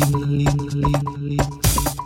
linh linh linh linh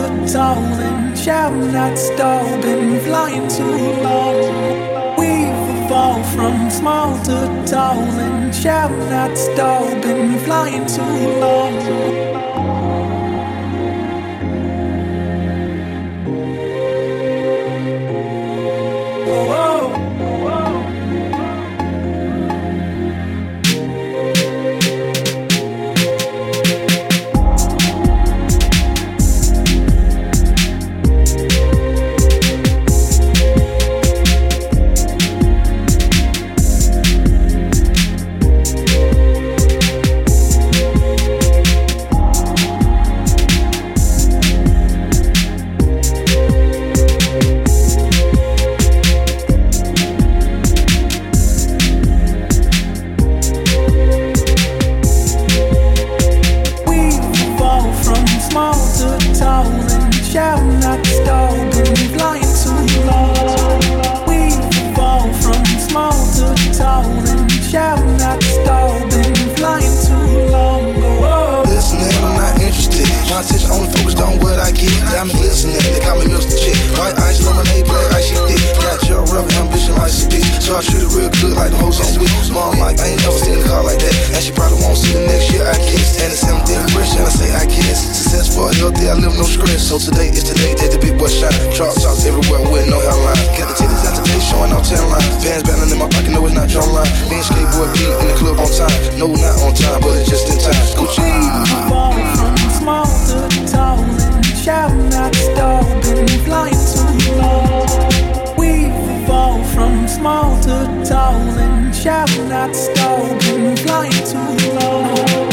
look tall and shall not stall, been flying too long. We've evolved from small to tall and shall not stall, been flying too long. diamond glistening. They call me Mr. Chick. White ice, lemonade, black icy thick. Got your rough ambition like speech. So I treat it real good like the hoes on week. Mom, like, I ain't never seen a car like that. And she probably won't see the next year I kiss. And it's something rich, and I say I kiss. Successful, healthy, I live no stress. So today is today that the big boy shine. Truck talks everywhere with no hairline. Got the titties out today, showing off ten lines. Fans battling in my pocket, no, it's not your line. Being and skateboard beat in the club on time. No, not on time, but it's just in time. Gucci. Small to tall. Shall not stop and fly too low. We've from small to tall, and shall not stop and fly too low.